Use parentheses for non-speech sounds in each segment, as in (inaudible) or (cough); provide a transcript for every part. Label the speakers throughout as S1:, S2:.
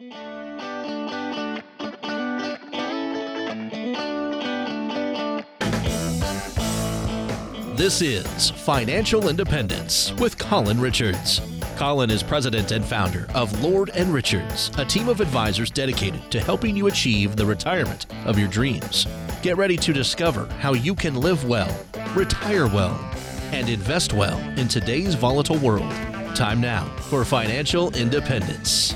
S1: This is Financial Independence with Colin Richards. Colin is president and founder of Lord and Richards, a team of advisors dedicated to helping you achieve the retirement of your dreams. Get ready to discover how you can live well, retire well, and invest well in today's volatile world. Time now for financial independence.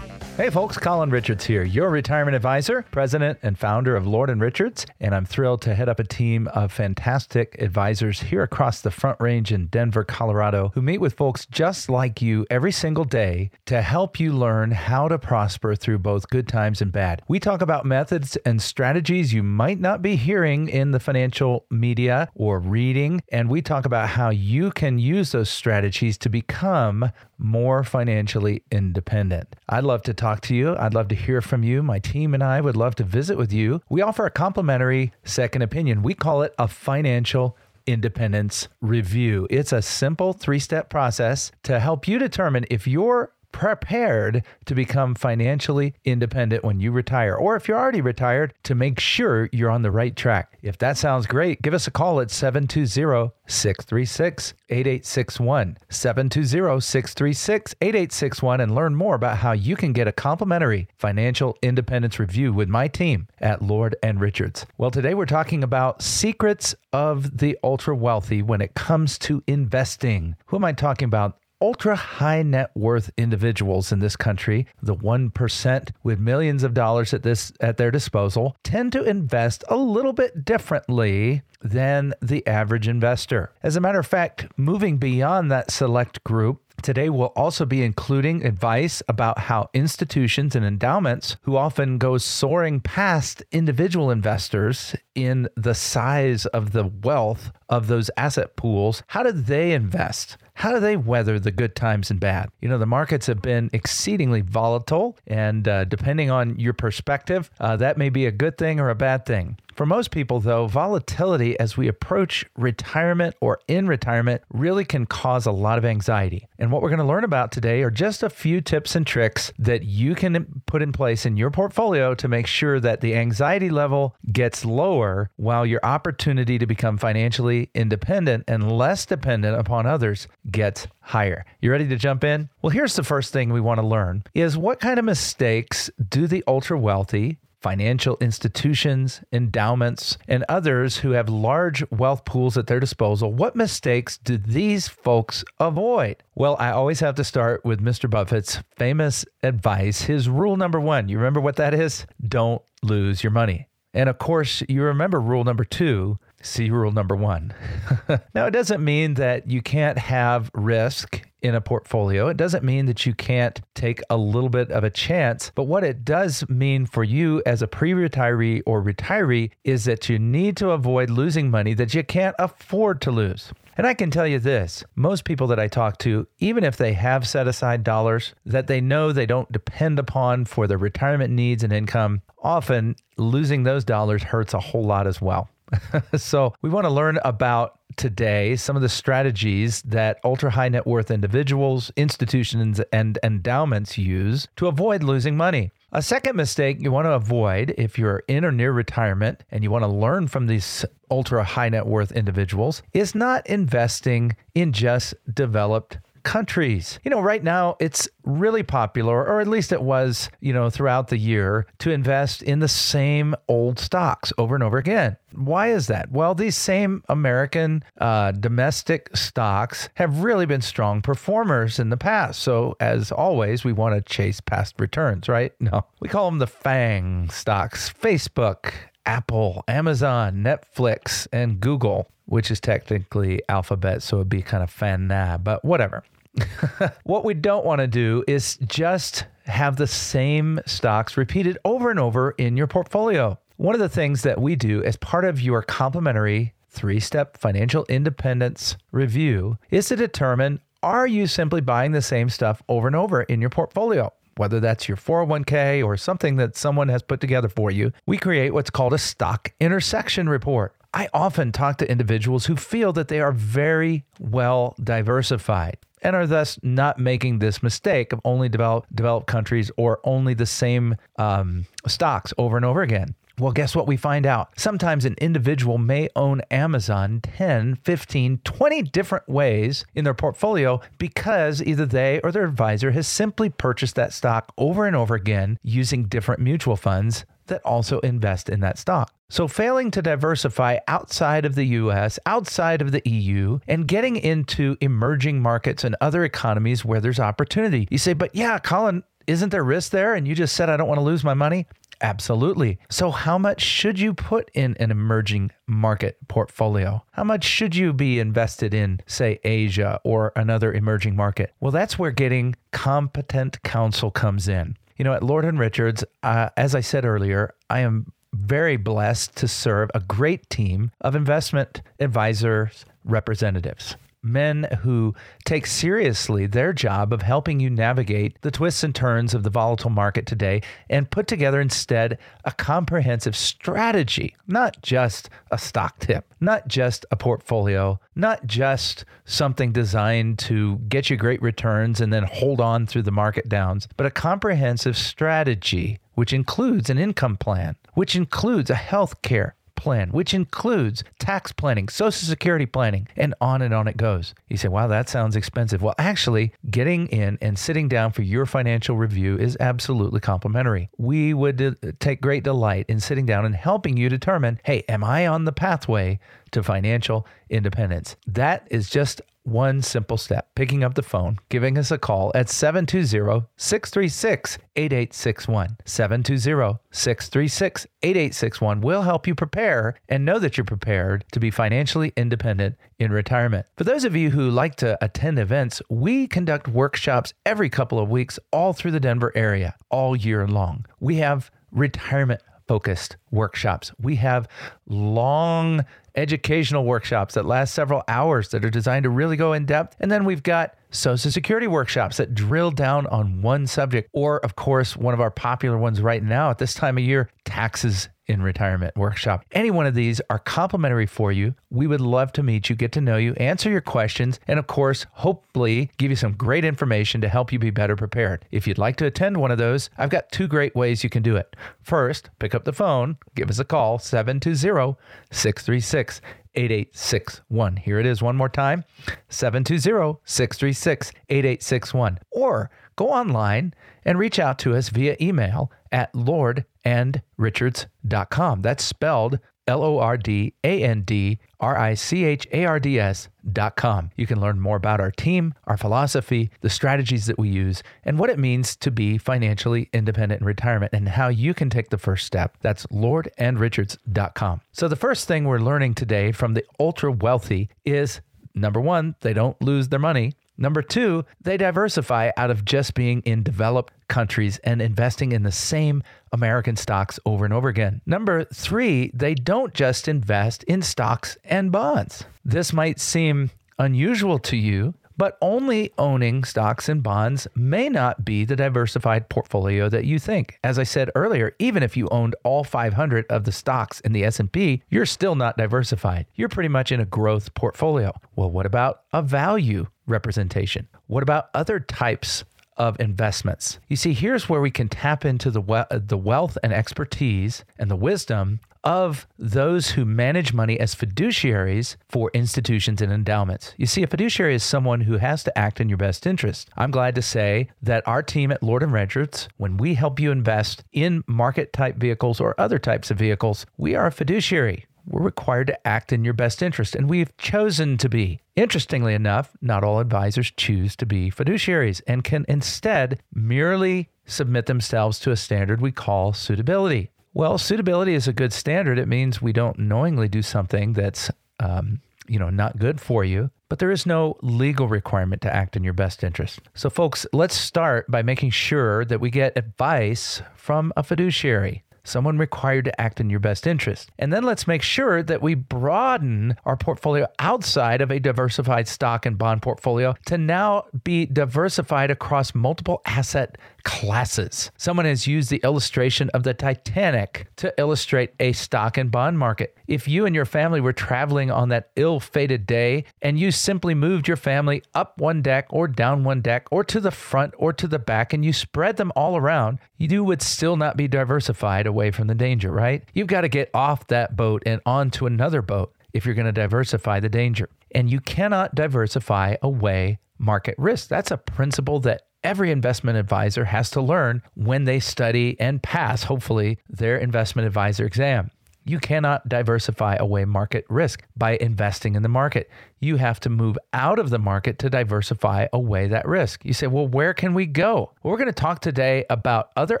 S2: Hey folks, Colin Richards here, your retirement advisor, president and founder of Lord and Richards, and I'm thrilled to head up a team of fantastic advisors here across the Front Range in Denver, Colorado, who meet with folks just like you every single day to help you learn how to prosper through both good times and bad. We talk about methods and strategies you might not be hearing in the financial media or reading, and we talk about how you can use those strategies to become more financially independent. I'd love to talk to you. I'd love to hear from you. My team and I would love to visit with you. We offer a complimentary second opinion. We call it a financial independence review. It's a simple three step process to help you determine if you're prepared to become financially independent when you retire, or if you're already retired, to make sure you're on the right track. If that sounds great, give us a call at 720 636 8861. 720 636 8861 and learn more about how you can get a complimentary financial independence review with my team at Lord and Richards. Well, today we're talking about secrets of the ultra wealthy when it comes to investing. Who am I talking about? Ultra high net worth individuals in this country, the 1% with millions of dollars at this at their disposal, tend to invest a little bit differently than the average investor. As a matter of fact, moving beyond that select group, Today, we'll also be including advice about how institutions and endowments, who often go soaring past individual investors in the size of the wealth of those asset pools, how do they invest? How do they weather the good times and bad? You know, the markets have been exceedingly volatile, and uh, depending on your perspective, uh, that may be a good thing or a bad thing. For most people, though, volatility as we approach retirement or in retirement really can cause a lot of anxiety. And what we're going to learn about today are just a few tips and tricks that you can put in place in your portfolio to make sure that the anxiety level gets lower while your opportunity to become financially independent and less dependent upon others gets higher. You ready to jump in? Well, here's the first thing we want to learn is what kind of mistakes do the ultra wealthy financial institutions, endowments, and others who have large wealth pools at their disposal, what mistakes do these folks avoid? Well, I always have to start with Mr. Buffett's famous advice, his rule number one. You remember what that is? Don't lose your money. And of course, you remember rule number two. See rule number one. (laughs) now, it doesn't mean that you can't have risk in a portfolio. It doesn't mean that you can't take a little bit of a chance, but what it does mean for you as a pre retiree or retiree is that you need to avoid losing money that you can't afford to lose. And I can tell you this most people that I talk to, even if they have set aside dollars that they know they don't depend upon for their retirement needs and income, often losing those dollars hurts a whole lot as well. (laughs) so, we want to learn about today some of the strategies that ultra high net worth individuals, institutions, and endowments use to avoid losing money. A second mistake you want to avoid if you're in or near retirement and you want to learn from these ultra high net worth individuals is not investing in just developed countries. You know, right now it's really popular, or at least it was, you know, throughout the year, to invest in the same old stocks over and over again. Why is that? Well, these same American uh, domestic stocks have really been strong performers in the past. So, as always, we want to chase past returns, right? No, we call them the FANG stocks Facebook, Apple, Amazon, Netflix, and Google which is technically alphabet, so it'd be kind of fan nab, but whatever. (laughs) what we don't want to do is just have the same stocks repeated over and over in your portfolio. One of the things that we do as part of your complimentary three step financial independence review is to determine are you simply buying the same stuff over and over in your portfolio? Whether that's your 401k or something that someone has put together for you, we create what's called a stock intersection report. I often talk to individuals who feel that they are very well diversified. and are thus not making this mistake of only developed developed countries or only the same um, stocks over and over again. Well, guess what we find out? Sometimes an individual may own Amazon 10, 15, 20 different ways in their portfolio because either they or their advisor has simply purchased that stock over and over again using different mutual funds that also invest in that stock. So, failing to diversify outside of the US, outside of the EU, and getting into emerging markets and other economies where there's opportunity. You say, but yeah, Colin, isn't there risk there? And you just said, I don't want to lose my money. Absolutely. So, how much should you put in an emerging market portfolio? How much should you be invested in, say, Asia or another emerging market? Well, that's where getting competent counsel comes in. You know, at Lord and Richards, uh, as I said earlier, I am very blessed to serve a great team of investment advisors representatives men who take seriously their job of helping you navigate the twists and turns of the volatile market today and put together instead a comprehensive strategy, not just a stock tip, not just a portfolio, not just something designed to get you great returns and then hold on through the market downs, but a comprehensive strategy which includes an income plan, which includes a health care plan, which includes tax planning, social security planning, and on and on it goes. You say, wow, that sounds expensive. Well, actually, getting in and sitting down for your financial review is absolutely complimentary. We would uh, take great delight in sitting down and helping you determine hey, am I on the pathway to financial independence? That is just one simple step picking up the phone, giving us a call at 720 636 8861. 720 636 8861 will help you prepare and know that you're prepared to be financially independent in retirement. For those of you who like to attend events, we conduct workshops every couple of weeks all through the Denver area, all year long. We have retirement focused workshops. We have long educational workshops that last several hours that are designed to really go in depth. And then we've got Social Security workshops that drill down on one subject. Or, of course, one of our popular ones right now at this time of year taxes in retirement workshop. Any one of these are complimentary for you. We would love to meet you, get to know you, answer your questions, and of course, hopefully give you some great information to help you be better prepared. If you'd like to attend one of those, I've got two great ways you can do it. First, pick up the phone, give us a call, 720 636 8861. Here it is one more time 720 636 8861. Or go online and reach out to us via email at lordandrichards.com. That's spelled L O R D A N D R I C H A R D S dot com. You can learn more about our team, our philosophy, the strategies that we use, and what it means to be financially independent in retirement and how you can take the first step. That's lordandrichards.com. So, the first thing we're learning today from the ultra wealthy is number one, they don't lose their money. Number two, they diversify out of just being in developed countries and investing in the same American stocks over and over again. Number three, they don't just invest in stocks and bonds. This might seem unusual to you, but only owning stocks and bonds may not be the diversified portfolio that you think. As I said earlier, even if you owned all 500 of the stocks in the S&P, you're still not diversified. You're pretty much in a growth portfolio. Well, what about a value representation? What about other types of investments. You see, here's where we can tap into the, we- the wealth and expertise and the wisdom of those who manage money as fiduciaries for institutions and endowments. You see, a fiduciary is someone who has to act in your best interest. I'm glad to say that our team at Lord and Richards, when we help you invest in market type vehicles or other types of vehicles, we are a fiduciary we're required to act in your best interest, and we've chosen to be. Interestingly enough, not all advisors choose to be fiduciaries and can instead merely submit themselves to a standard we call suitability. Well, suitability is a good standard. It means we don't knowingly do something that's, um, you know, not good for you, but there is no legal requirement to act in your best interest. So, folks, let's start by making sure that we get advice from a fiduciary. Someone required to act in your best interest. And then let's make sure that we broaden our portfolio outside of a diversified stock and bond portfolio to now be diversified across multiple asset classes. Someone has used the illustration of the Titanic to illustrate a stock and bond market. If you and your family were traveling on that ill fated day and you simply moved your family up one deck or down one deck or to the front or to the back and you spread them all around, you would still not be diversified away from the danger, right? You've got to get off that boat and onto another boat if you're going to diversify the danger. And you cannot diversify away market risk. That's a principle that every investment advisor has to learn when they study and pass, hopefully, their investment advisor exam. You cannot diversify away market risk by investing in the market. You have to move out of the market to diversify away that risk. You say, well, where can we go? Well, we're going to talk today about other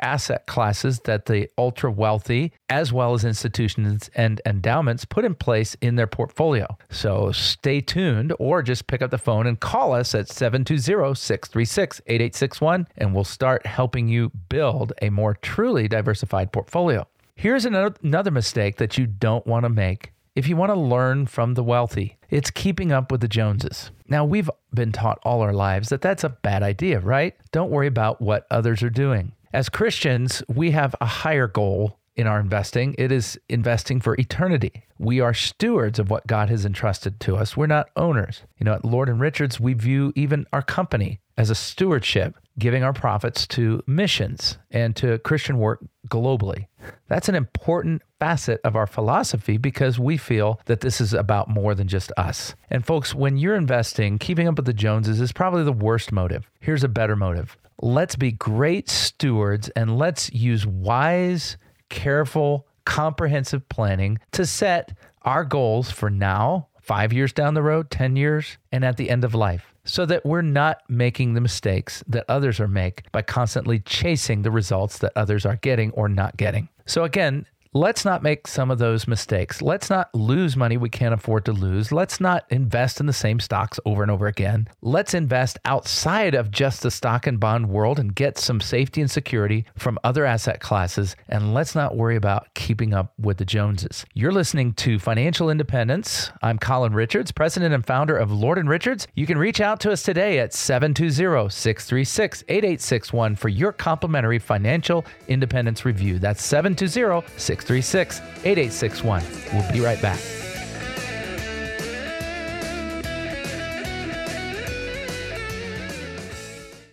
S2: asset classes that the ultra wealthy, as well as institutions and endowments, put in place in their portfolio. So stay tuned or just pick up the phone and call us at 720 636 8861, and we'll start helping you build a more truly diversified portfolio. Here's another mistake that you don't want to make if you want to learn from the wealthy. It's keeping up with the Joneses. Now, we've been taught all our lives that that's a bad idea, right? Don't worry about what others are doing. As Christians, we have a higher goal in our investing. It is investing for eternity. We are stewards of what God has entrusted to us. We're not owners. You know, at Lord and Richards, we view even our company as a stewardship, giving our profits to missions and to Christian work globally. That's an important facet of our philosophy because we feel that this is about more than just us. And folks, when you're investing, keeping up with the Joneses is probably the worst motive. Here's a better motive. Let's be great stewards and let's use wise, careful, comprehensive planning to set our goals for now, five years down the road, 10 years, and at the end of life so that we're not making the mistakes that others are make by constantly chasing the results that others are getting or not getting. So again, let's not make some of those mistakes. Let's not lose money we can't afford to lose. Let's not invest in the same stocks over and over again. Let's invest outside of just the stock and bond world and get some safety and security from other asset classes. And let's not worry about keeping up with the Joneses. You're listening to Financial Independence. I'm Colin Richards, president and founder of Lord and Richards. You can reach out to us today at 720 636 8861 for your complimentary financial independence review. That's 720 636 636 8861. We'll be right back.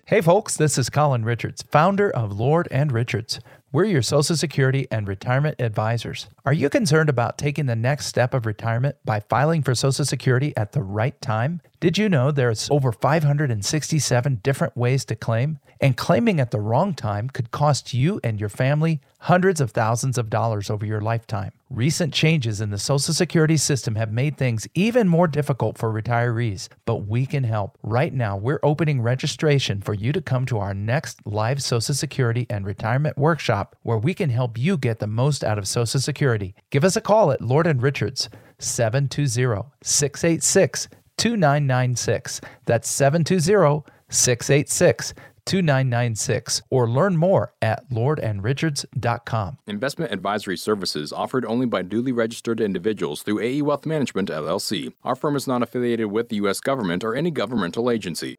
S2: Hey, folks, this is Colin Richards, founder of Lord and Richards. We're your Social Security and retirement advisors. Are you concerned about taking the next step of retirement by filing for Social Security at the right time? Did you know there's over 567 different ways to claim? And claiming at the wrong time could cost you and your family hundreds of thousands of dollars over your lifetime. Recent changes in the Social Security system have made things even more difficult for retirees, but we can help. Right now, we're opening registration for you to come to our next live Social Security and retirement workshop where we can help you get the most out of Social Security. Give us a call at Lord and Richards 720 686 2996. That's 720 686 2996 or learn more at lordandrichards.com.
S3: Investment advisory services offered only by duly registered individuals through AE Wealth Management LLC. Our firm is not affiliated with the U.S. government or any governmental agency.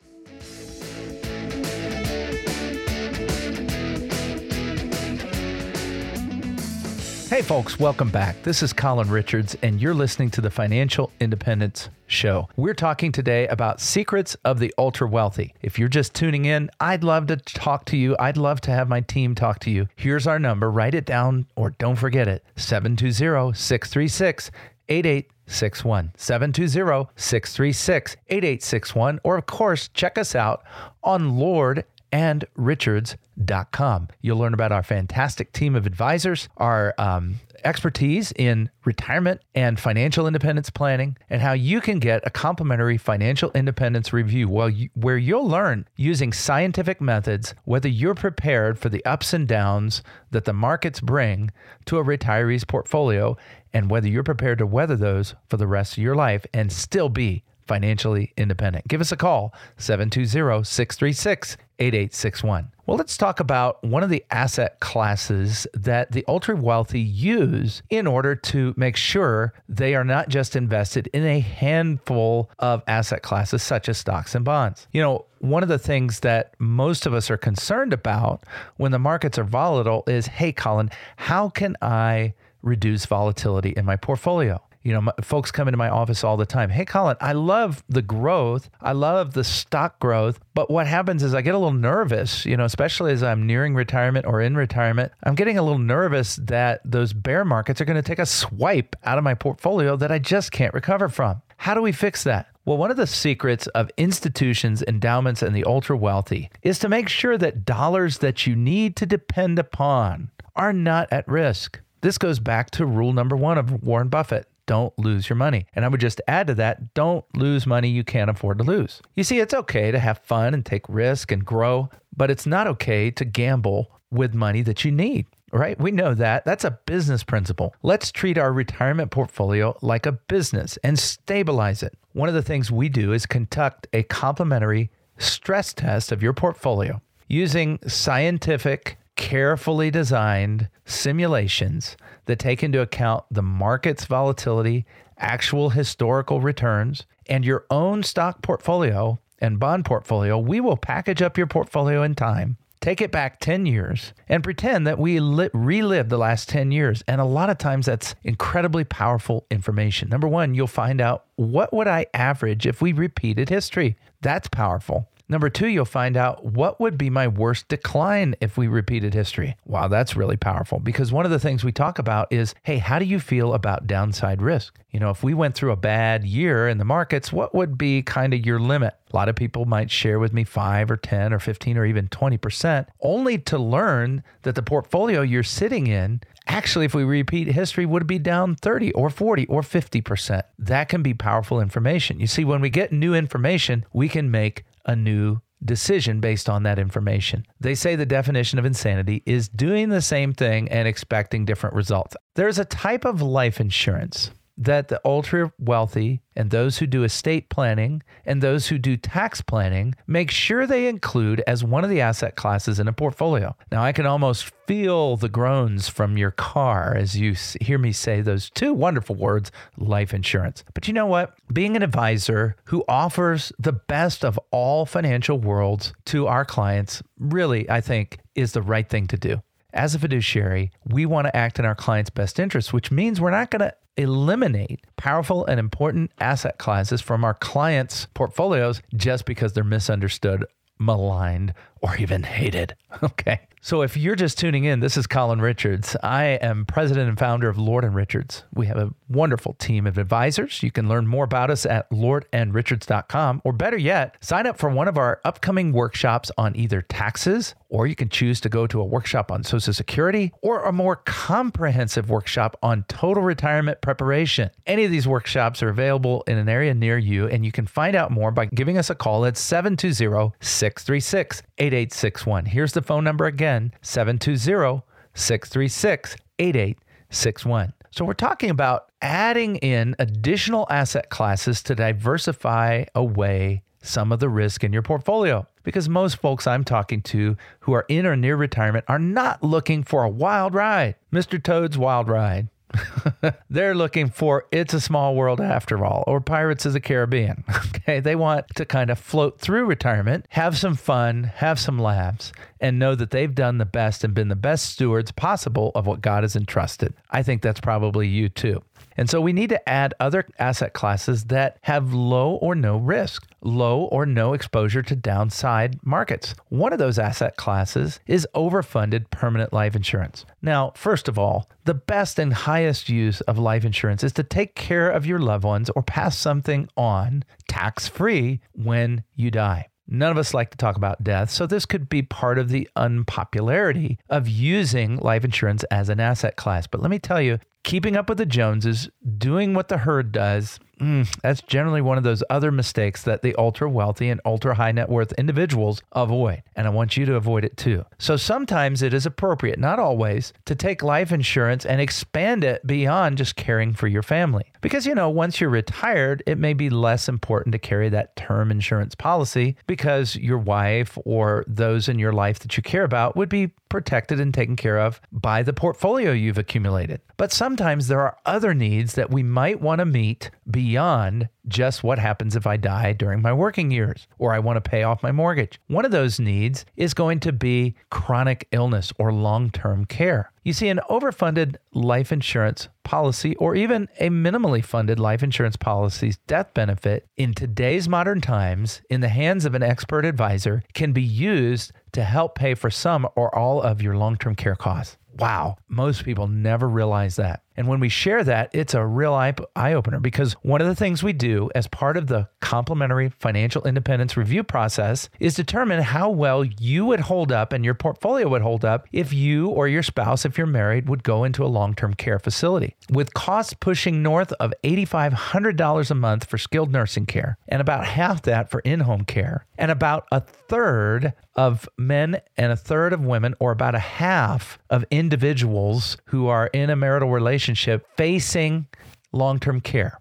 S2: Hey, folks, welcome back. This is Colin Richards, and you're listening to the Financial Independence Show. We're talking today about secrets of the ultra wealthy. If you're just tuning in, I'd love to talk to you. I'd love to have my team talk to you. Here's our number. Write it down or don't forget it 720 636 8861. 720 636 8861. Or, of course, check us out on Lord and richards.com. You'll learn about our fantastic team of advisors, our um, expertise in retirement and financial independence planning, and how you can get a complimentary financial independence review where you'll learn using scientific methods whether you're prepared for the ups and downs that the markets bring to a retiree's portfolio and whether you're prepared to weather those for the rest of your life and still be financially independent. Give us a call, 720 636 8861. Well, let's talk about one of the asset classes that the ultra wealthy use in order to make sure they are not just invested in a handful of asset classes such as stocks and bonds. You know, one of the things that most of us are concerned about when the markets are volatile is hey, Colin, how can I reduce volatility in my portfolio? You know, my, folks come into my office all the time. Hey, Colin, I love the growth. I love the stock growth. But what happens is I get a little nervous, you know, especially as I'm nearing retirement or in retirement. I'm getting a little nervous that those bear markets are going to take a swipe out of my portfolio that I just can't recover from. How do we fix that? Well, one of the secrets of institutions, endowments, and the ultra wealthy is to make sure that dollars that you need to depend upon are not at risk. This goes back to rule number one of Warren Buffett don't lose your money. And I would just add to that don't lose money you can't afford to lose. You see, it's okay to have fun and take risk and grow, but it's not okay to gamble with money that you need. Right? We know that. That's a business principle. Let's treat our retirement portfolio like a business and stabilize it. One of the things we do is conduct a complimentary stress test of your portfolio using scientific carefully designed simulations that take into account the market's volatility, actual historical returns, and your own stock portfolio and bond portfolio. We will package up your portfolio in time. Take it back 10 years and pretend that we li- relived the last 10 years. And a lot of times that's incredibly powerful information. Number one, you'll find out what would I average if we repeated history? That's powerful. Number two, you'll find out what would be my worst decline if we repeated history. Wow, that's really powerful because one of the things we talk about is hey, how do you feel about downside risk? You know, if we went through a bad year in the markets, what would be kind of your limit? A lot of people might share with me 5 or 10 or 15 or even 20%, only to learn that the portfolio you're sitting in actually, if we repeat history, would be down 30 or 40 or 50%. That can be powerful information. You see, when we get new information, we can make a new decision based on that information. They say the definition of insanity is doing the same thing and expecting different results. There's a type of life insurance that the ultra wealthy and those who do estate planning and those who do tax planning make sure they include as one of the asset classes in a portfolio. Now, I can almost feel the groans from your car as you hear me say those two wonderful words life insurance. But you know what? Being an advisor who offers the best of all financial worlds to our clients really, I think, is the right thing to do. As a fiduciary, we want to act in our client's best interest, which means we're not going to eliminate powerful and important asset classes from our clients' portfolios just because they're misunderstood, maligned, or even hated. (laughs) Okay. So if you're just tuning in, this is Colin Richards. I am president and founder of Lord and Richards. We have a wonderful team of advisors. You can learn more about us at lordandrichards.com or better yet, sign up for one of our upcoming workshops on either taxes or you can choose to go to a workshop on Social Security or a more comprehensive workshop on total retirement preparation. Any of these workshops are available in an area near you and you can find out more by giving us a call at 720 636 8861. Here's the phone number again 720 636 8861. So, we're talking about adding in additional asset classes to diversify away some of the risk in your portfolio. Because most folks I'm talking to who are in or near retirement are not looking for a wild ride, Mr. Toad's Wild Ride. (laughs) They're looking for It's a Small World After All or Pirates of the Caribbean. (laughs) Okay. They want to kind of float through retirement, have some fun, have some laughs, and know that they've done the best and been the best stewards possible of what God has entrusted. I think that's probably you too. And so we need to add other asset classes that have low or no risk, low or no exposure to downside markets. One of those asset classes is overfunded permanent life insurance. Now, first of all, the best and highest use of life insurance is to take care of your loved ones or pass something on tax free when you die. None of us like to talk about death, so this could be part of the unpopularity of using life insurance as an asset class. But let me tell you, keeping up with the Joneses, doing what the herd does, mm, that's generally one of those other mistakes that the ultra wealthy and ultra high net worth individuals avoid. And I want you to avoid it too. So sometimes it is appropriate, not always, to take life insurance and expand it beyond just caring for your family. Because, you know, once you're retired, it may be less important to carry that term insurance policy because your wife or those in your life that you care about would be protected and taken care of by the portfolio you've accumulated. But sometimes there are other needs that we might want to meet beyond just what happens if I die during my working years or I want to pay off my mortgage. One of those needs is going to be chronic illness or long term care. You see, an overfunded life insurance policy or even a minimally funded life insurance policy's death benefit in today's modern times in the hands of an expert advisor can be used to help pay for some or all of your long term care costs. Wow, most people never realize that. And when we share that, it's a real eye opener because one of the things we do as part of the complimentary financial independence review process is determine how well you would hold up and your portfolio would hold up if you or your spouse, if you're married, would go into a long term care facility. With costs pushing north of $8,500 a month for skilled nursing care, and about half that for in home care, and about a third of men and a third of women, or about a half of individuals who are in a marital relationship facing long term care.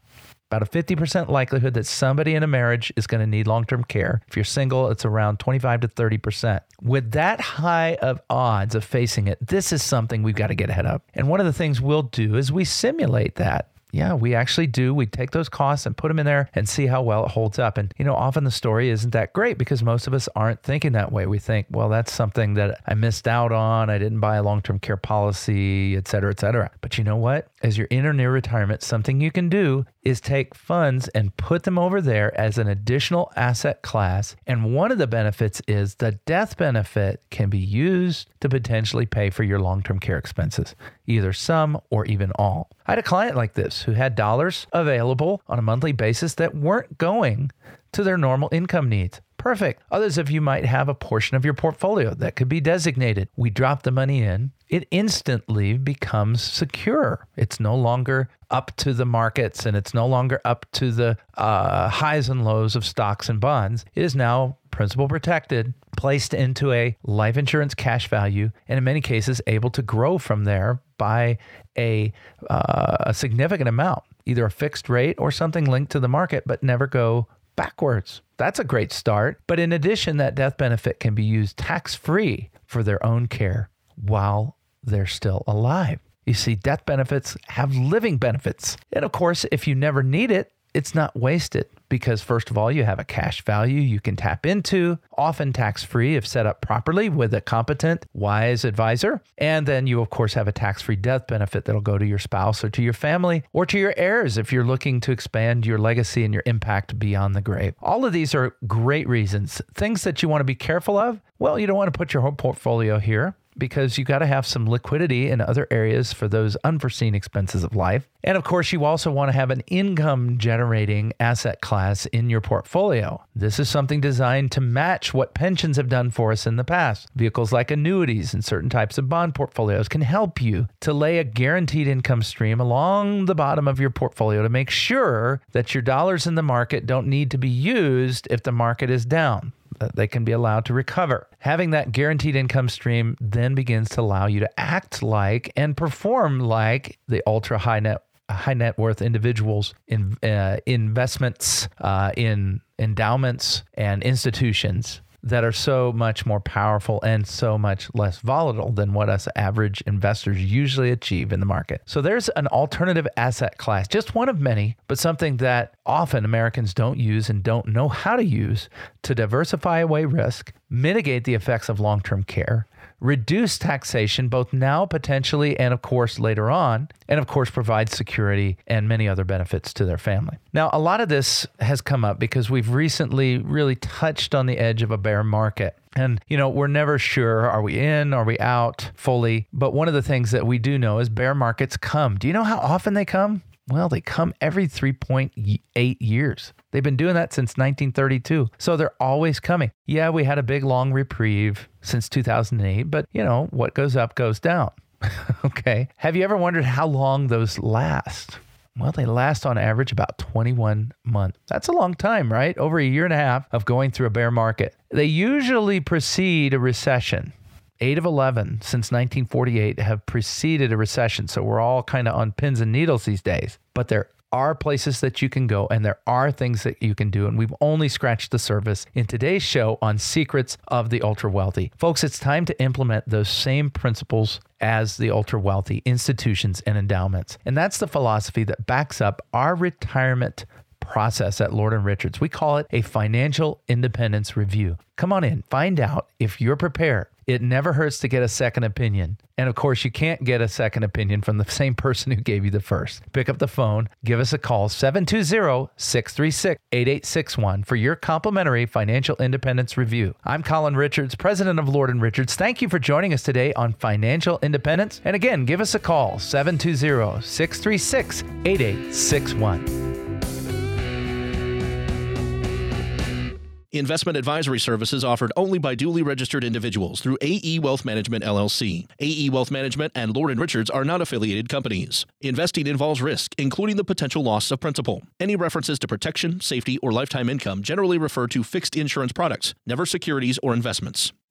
S2: About a 50% likelihood that somebody in a marriage is going to need long term care. If you're single, it's around 25 to 30%. With that high of odds of facing it, this is something we've got to get ahead of. And one of the things we'll do is we simulate that yeah, we actually do. We take those costs and put them in there and see how well it holds up. And, you know, often the story isn't that great because most of us aren't thinking that way. We think, well, that's something that I missed out on. I didn't buy a long term care policy, et cetera, et cetera. But you know what? As you're in or near retirement, something you can do is take funds and put them over there as an additional asset class. And one of the benefits is the death benefit can be used to potentially pay for your long term care expenses, either some or even all. I had a client like this who had dollars available on a monthly basis that weren't going to their normal income needs. Perfect. Others of you might have a portion of your portfolio that could be designated. We drop the money in, it instantly becomes secure. It's no longer up to the markets and it's no longer up to the uh, highs and lows of stocks and bonds. It is now principal protected, placed into a life insurance cash value, and in many cases, able to grow from there by a, uh, a significant amount, either a fixed rate or something linked to the market, but never go backwards. That's a great start. But in addition, that death benefit can be used tax free for their own care while they're still alive. You see, death benefits have living benefits. And of course, if you never need it, it's not wasted because, first of all, you have a cash value you can tap into, often tax free if set up properly with a competent, wise advisor. And then you, of course, have a tax free death benefit that'll go to your spouse or to your family or to your heirs if you're looking to expand your legacy and your impact beyond the grave. All of these are great reasons. Things that you want to be careful of. Well, you don't want to put your whole portfolio here because you got to have some liquidity in other areas for those unforeseen expenses of life. And of course, you also want to have an income generating asset class in your portfolio. This is something designed to match what pensions have done for us in the past. Vehicles like annuities and certain types of bond portfolios can help you to lay a guaranteed income stream along the bottom of your portfolio to make sure that your dollars in the market don't need to be used if the market is down they can be allowed to recover. Having that guaranteed income stream then begins to allow you to act like and perform like the ultra high net high net worth individuals in uh, investments uh, in endowments and institutions that are so much more powerful and so much less volatile than what us average investors usually achieve in the market. So there's an alternative asset class, just one of many, but something that often Americans don't use and don't know how to use to diversify away risk, mitigate the effects of long term care, reduce taxation, both now, potentially, and of course later on, and of course provide security and many other benefits to their family. Now, a lot of this has come up because we've recently really touched on the edge of a bear market. And, you know, we're never sure are we in, are we out fully? But one of the things that we do know is bear markets come. Do you know how often they come? Well, they come every 3.8 years. They've been doing that since 1932. So they're always coming. Yeah, we had a big long reprieve since 2008, but you know, what goes up goes down. (laughs) okay. Have you ever wondered how long those last? Well, they last on average about 21 months. That's a long time, right? Over a year and a half of going through a bear market. They usually precede a recession. Eight of 11 since 1948 have preceded a recession. So we're all kind of on pins and needles these days. But there are places that you can go and there are things that you can do. And we've only scratched the surface in today's show on secrets of the ultra wealthy. Folks, it's time to implement those same principles as the ultra wealthy institutions and endowments. And that's the philosophy that backs up our retirement process at Lord and Richards. We call it a financial independence review. Come on in, find out if you're prepared it never hurts to get a second opinion. And of course, you can't get a second opinion from the same person who gave you the first. Pick up the phone, give us a call 720 636 8861 for your complimentary financial independence review. I'm Colin Richards, president of Lord and Richards. Thank you for joining us today on financial independence. And again, give us a call 720 636 8861.
S1: Investment advisory services offered only by duly registered individuals through AE Wealth Management LLC. AE Wealth Management and Lord & Richards are not affiliated companies. Investing involves risk, including the potential loss of principal. Any references to protection, safety, or lifetime income generally refer to fixed insurance products, never securities or investments.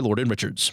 S1: Lord and Richards.